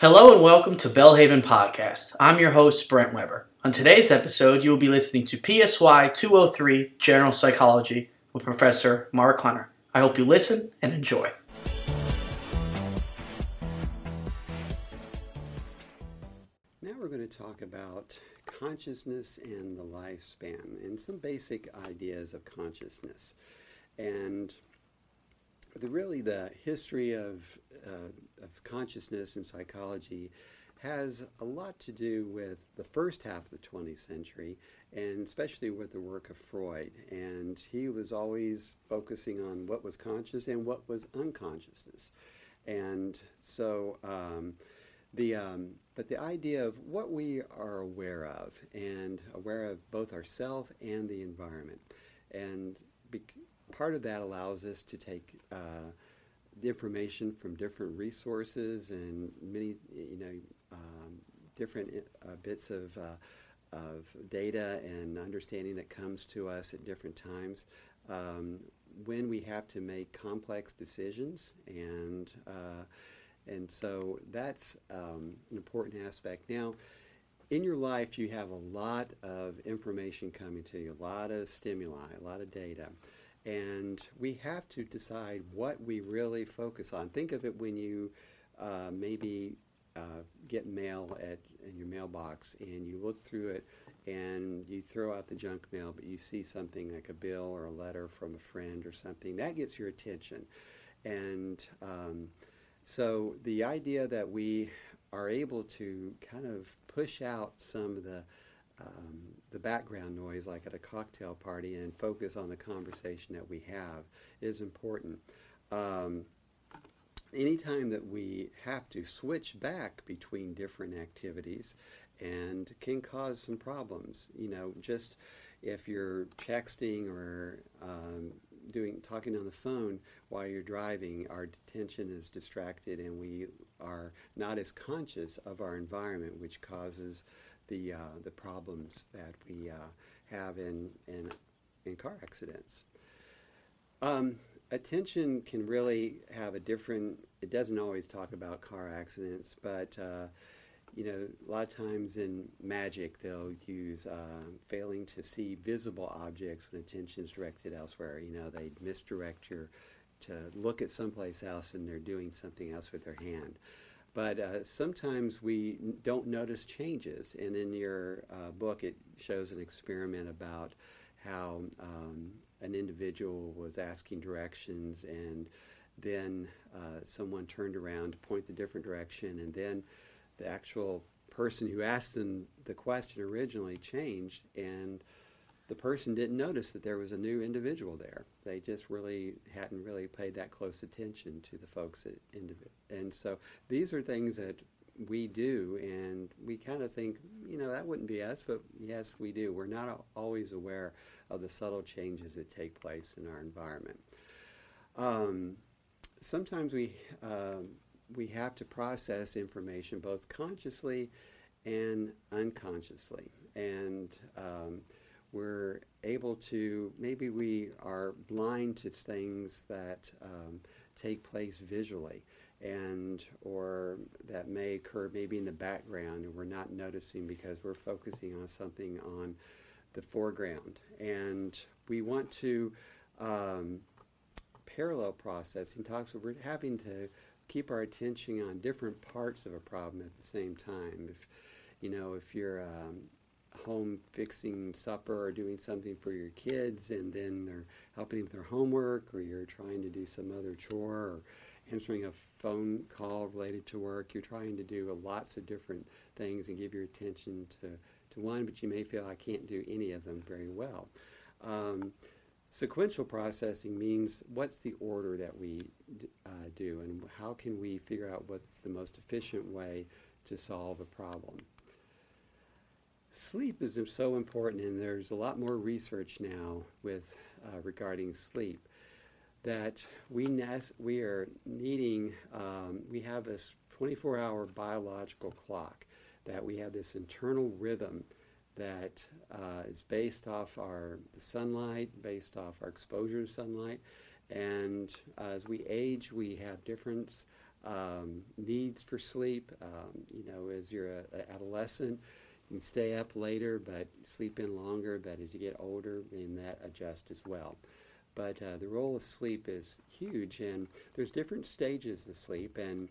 Hello and welcome to Belhaven Podcast. I'm your host, Brent Weber. On today's episode, you will be listening to PSY 203 General Psychology with Professor Mark Hunter. I hope you listen and enjoy. Now we're going to talk about consciousness and the lifespan and some basic ideas of consciousness. And the, really the history of, uh, of consciousness in psychology has a lot to do with the first half of the 20th century and especially with the work of Freud. And he was always focusing on what was conscious and what was unconsciousness. And so, um, the, um, but the idea of what we are aware of and aware of both ourself and the environment. And part of that allows us to take uh, information from different resources and many, you know, um, different uh, bits of, uh, of data and understanding that comes to us at different times. Um, when we have to make complex decisions and uh, and so that's um, an important aspect. Now, in your life, you have a lot of information coming to you, a lot of stimuli, a lot of data. And we have to decide what we really focus on. Think of it when you uh, maybe uh, get mail at in your mailbox and you look through it and you throw out the junk mail, but you see something like a bill or a letter from a friend or something that gets your attention. And um, so the idea that we are able to kind of push out some of the um, the background noise, like at a cocktail party, and focus on the conversation that we have is important. Um, anytime that we have to switch back between different activities and can cause some problems, you know, just if you're texting or um, doing talking on the phone while you're driving, our attention is distracted and we are not as conscious of our environment, which causes the, uh, the problems that we uh, have in, in, in car accidents. Um, attention can really have a different, it doesn't always talk about car accidents, but uh, you know, a lot of times in magic they'll use uh, failing to see visible objects when attention is directed elsewhere. You know, they misdirect your to look at someplace else and they're doing something else with their hand. But uh, sometimes we don't notice changes. And in your uh, book, it shows an experiment about how um, an individual was asking directions and then uh, someone turned around to point the different direction and then the actual person who asked them the question originally changed and the person didn't notice that there was a new individual there. They just really hadn't really paid that close attention to the folks at. And so these are things that we do, and we kind of think, you know, that wouldn't be us, but yes, we do. We're not always aware of the subtle changes that take place in our environment. Um, sometimes we uh, we have to process information both consciously and unconsciously, and um, we're able to, maybe we are blind to things that um, take place visually and or that may occur maybe in the background and we're not noticing because we're focusing on something on the foreground. And we want to um, parallel processing talks we're having to keep our attention on different parts of a problem at the same time. If you know if you're um, home fixing supper or doing something for your kids and then they're helping with their homework or you're trying to do some other chore or answering a phone call related to work you're trying to do lots of different things and give your attention to, to one but you may feel i can't do any of them very well. Um, sequential processing means what's the order that we uh, do and how can we figure out what's the most efficient way to solve a problem Sleep is so important, and there's a lot more research now with uh, regarding sleep that we we are needing. Um, we have this 24-hour biological clock that we have this internal rhythm that uh, is based off our sunlight, based off our exposure to sunlight, and uh, as we age, we have different um, needs for sleep. Um, you know, as you're an adolescent, can stay up later but sleep in longer, but as you get older, then that adjusts as well. But uh, the role of sleep is huge, and there's different stages of sleep, and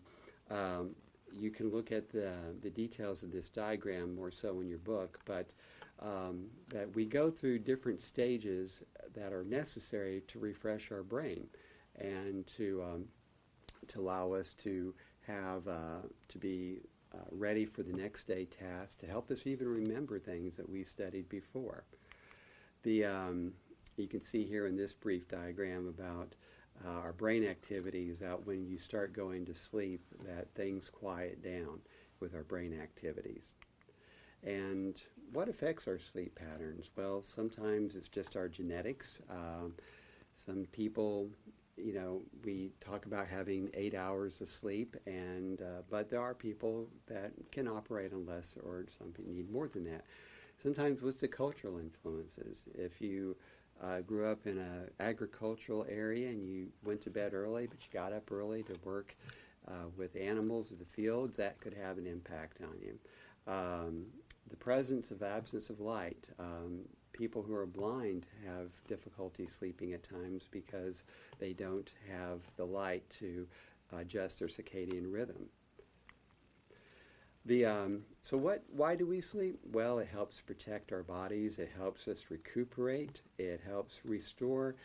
um, you can look at the, the details of this diagram more so in your book, but um, that we go through different stages that are necessary to refresh our brain and to, um, to allow us to have, uh, to be uh, ready for the next day task, to help us even remember things that we studied before. The, um, you can see here in this brief diagram about uh, our brain activities, about when you start going to sleep, that things quiet down with our brain activities. And what affects our sleep patterns? Well, sometimes it's just our genetics. Um, some people, you know, we talk about having eight hours of sleep, and uh, but there are people that can operate on less, or some need more than that. Sometimes, what's the cultural influences? If you uh, grew up in an agricultural area and you went to bed early, but you got up early to work uh, with animals in the fields, that could have an impact on you. Um, the presence of absence of light. Um, people who are blind have difficulty sleeping at times because they don't have the light to adjust their circadian rhythm. The, um, so what, why do we sleep? Well, it helps protect our bodies. It helps us recuperate. It helps restore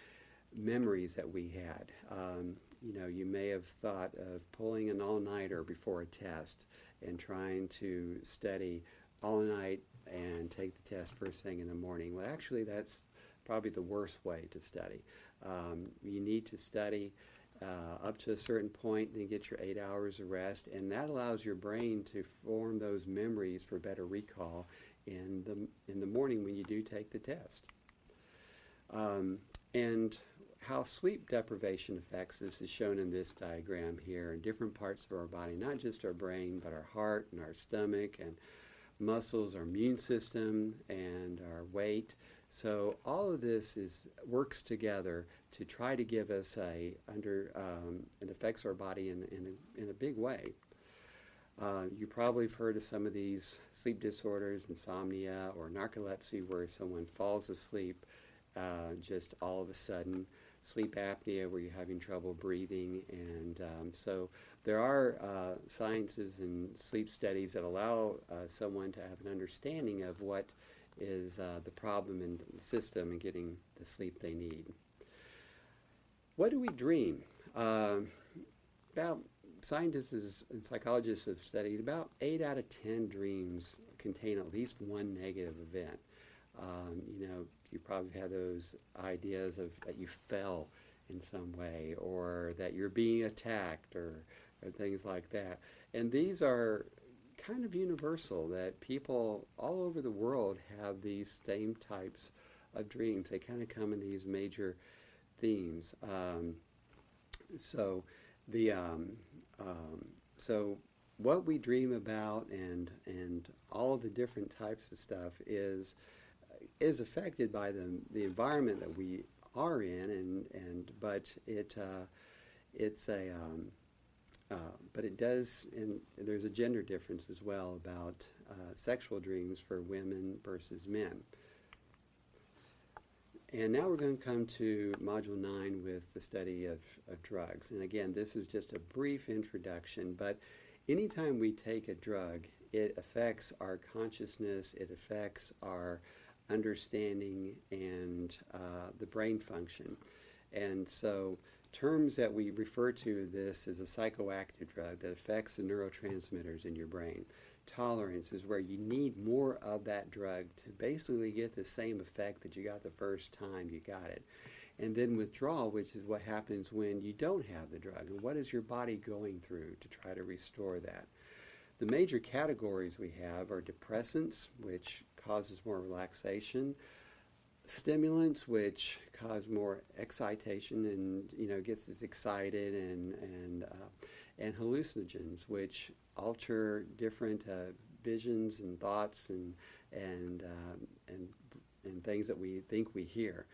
memories that we had. Um, you know, you may have thought of pulling an all-nighter before a test and trying to study all night and take the test first thing in the morning. Well, actually, that's probably the worst way to study. Um, you need to study uh, up to a certain point, then get your eight hours of rest, and that allows your brain to form those memories for better recall in the in the morning when you do take the test. Um, and how sleep deprivation affects us is shown in this diagram here in different parts of our body, not just our brain, but our heart and our stomach and muscles, our immune system, and our weight. So all of this is works together to try to give us a under um, it affects our body in in a, in a big way. Uh, you probably have heard of some of these sleep disorders, insomnia or narcolepsy, where someone falls asleep uh, just all of a sudden. Sleep apnea, where you're having trouble breathing, and um, so there are uh, sciences and sleep studies that allow uh, someone to have an understanding of what is uh, the problem in the system and getting the sleep they need. What do we dream? Um, about scientists and psychologists have studied about eight out of ten dreams contain at least one negative event. Um, you know, you probably had those ideas of that you fell in some way, or that you're being attacked, or, or things like that. And these are kind of universal that people all over the world have these same types of dreams. They kind of come in these major themes. Um, so the um, um, so what we dream about and and all the different types of stuff is is affected by the the environment that we are in and and but it uh, it's a um, uh, but it does, and there's a gender difference as well about uh, sexual dreams for women versus men. And now we're going to come to Module 9 with the study of, of drugs. And again, this is just a brief introduction, but anytime we take a drug, it affects our consciousness, it affects our understanding and uh, the brain function. And so terms that we refer to this as a psychoactive drug that affects the neurotransmitters in your brain. Tolerance is where you need more of that drug to basically get the same effect that you got the first time you got it. And then withdrawal, which is what happens when you don't have the drug. And what is your body going through to try to restore that? The major categories we have are depressants, which causes more relaxation, stimulants which cause more excitation and you know gets us excited and and uh, and hallucinogens which alter different uh, visions and thoughts and and um, and and things that we think we hear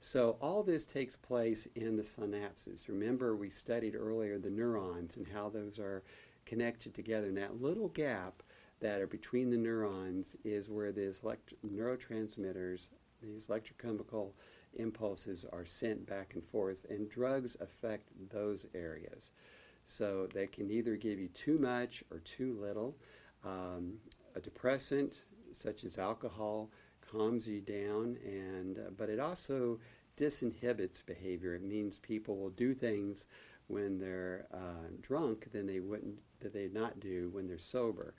So all this takes place in the synapses. Remember, we studied earlier the neurons and how those are connected together. And that little gap that are between the neurons is where these elect- neurotransmitters, these electrochemical impulses are sent back and forth, and drugs affect those areas. So they can either give you too much or too little. Um, a depressant, such as alcohol, calms you down, and uh, but it also disinhibits behavior. It means people will do things when they're uh, drunk than they wouldn't that they not do when they're sober.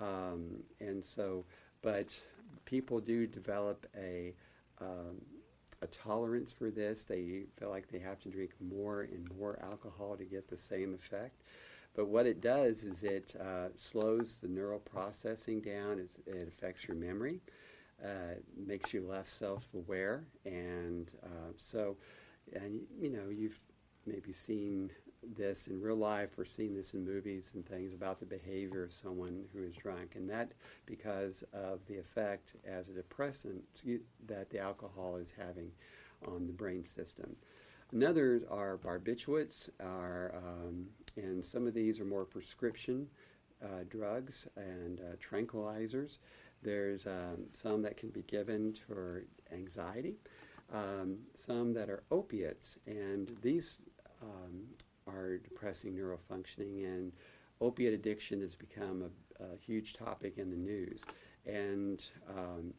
Um, and so, but people do develop a um, a tolerance for this. They feel like they have to drink more and more alcohol to get the same effect. But what it does is it uh, slows the neural processing down. It's, it affects your memory, uh, makes you less self-aware, and uh, so, and you know, you've maybe seen this in real life or seen this in movies and things about the behavior of someone who is drunk, and that because of the effect as a depressant that the alcohol is having on the brain system. Another are barbiturates, are, um, and some of these are more prescription uh, drugs and uh, tranquilizers. There's um, some that can be given for anxiety, um, some that are opiates, and these um, are depressing neurofunctioning, and opiate addiction has become a, a huge topic in the news. And um,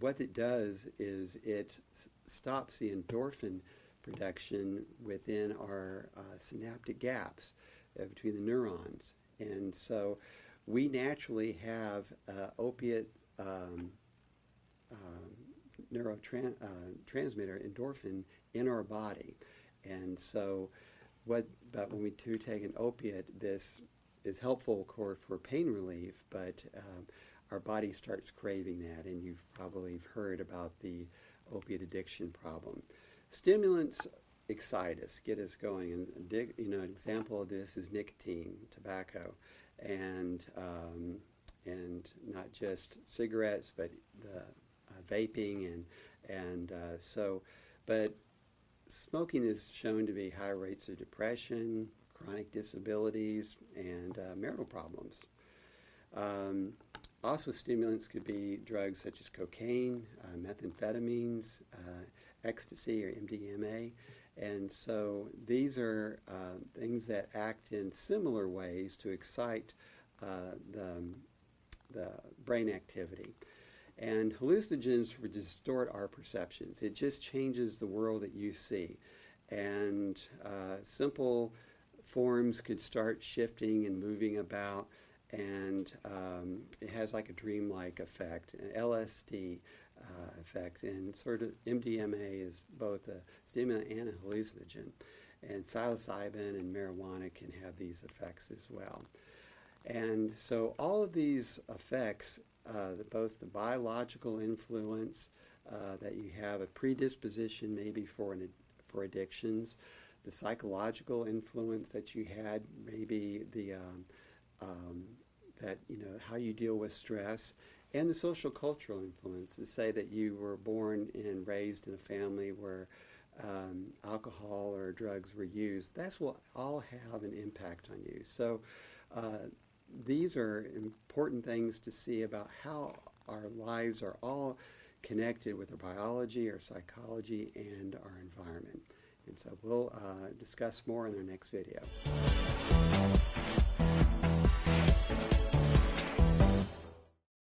what it does is it stops the endorphin production within our uh, synaptic gaps uh, between the neurons. And so we naturally have uh, opiate um, um, neurotransmitter, uh, endorphin, in our body. And so what, but when we do take an opiate, this is helpful, course, for pain relief, but um, our body starts craving that, and you've probably heard about the opiate addiction problem. Stimulants excite us, get us going, and you know an example of this is nicotine, tobacco, and um, and not just cigarettes, but the uh, vaping and and uh, so, but smoking is shown to be high rates of depression, chronic disabilities, and uh, marital problems. Um, also, stimulants could be drugs such as cocaine, uh, methamphetamines, uh, ecstasy, or MDMA. And so these are uh, things that act in similar ways to excite uh, the, the brain activity. And hallucinogens distort our perceptions. It just changes the world that you see. And uh, simple forms could start shifting and moving about, and um, it has like a dreamlike effect, an LSD uh, effect. And sort of MDMA is both a stimulant and a hallucinogen. And psilocybin and marijuana can have these effects as well. And so all of these effects uh, the, both the biological influence uh, that you have a predisposition maybe for an, for addictions, the psychological influence that you had, maybe the um, um, that you know how you deal with stress, and the social cultural influences. Say that you were born and raised in a family where um, alcohol or drugs were used. That's will all have an impact on you. So. Uh, these are important things to see about how our lives are all connected with our biology, our psychology, and our environment. And so we'll uh, discuss more in our next video.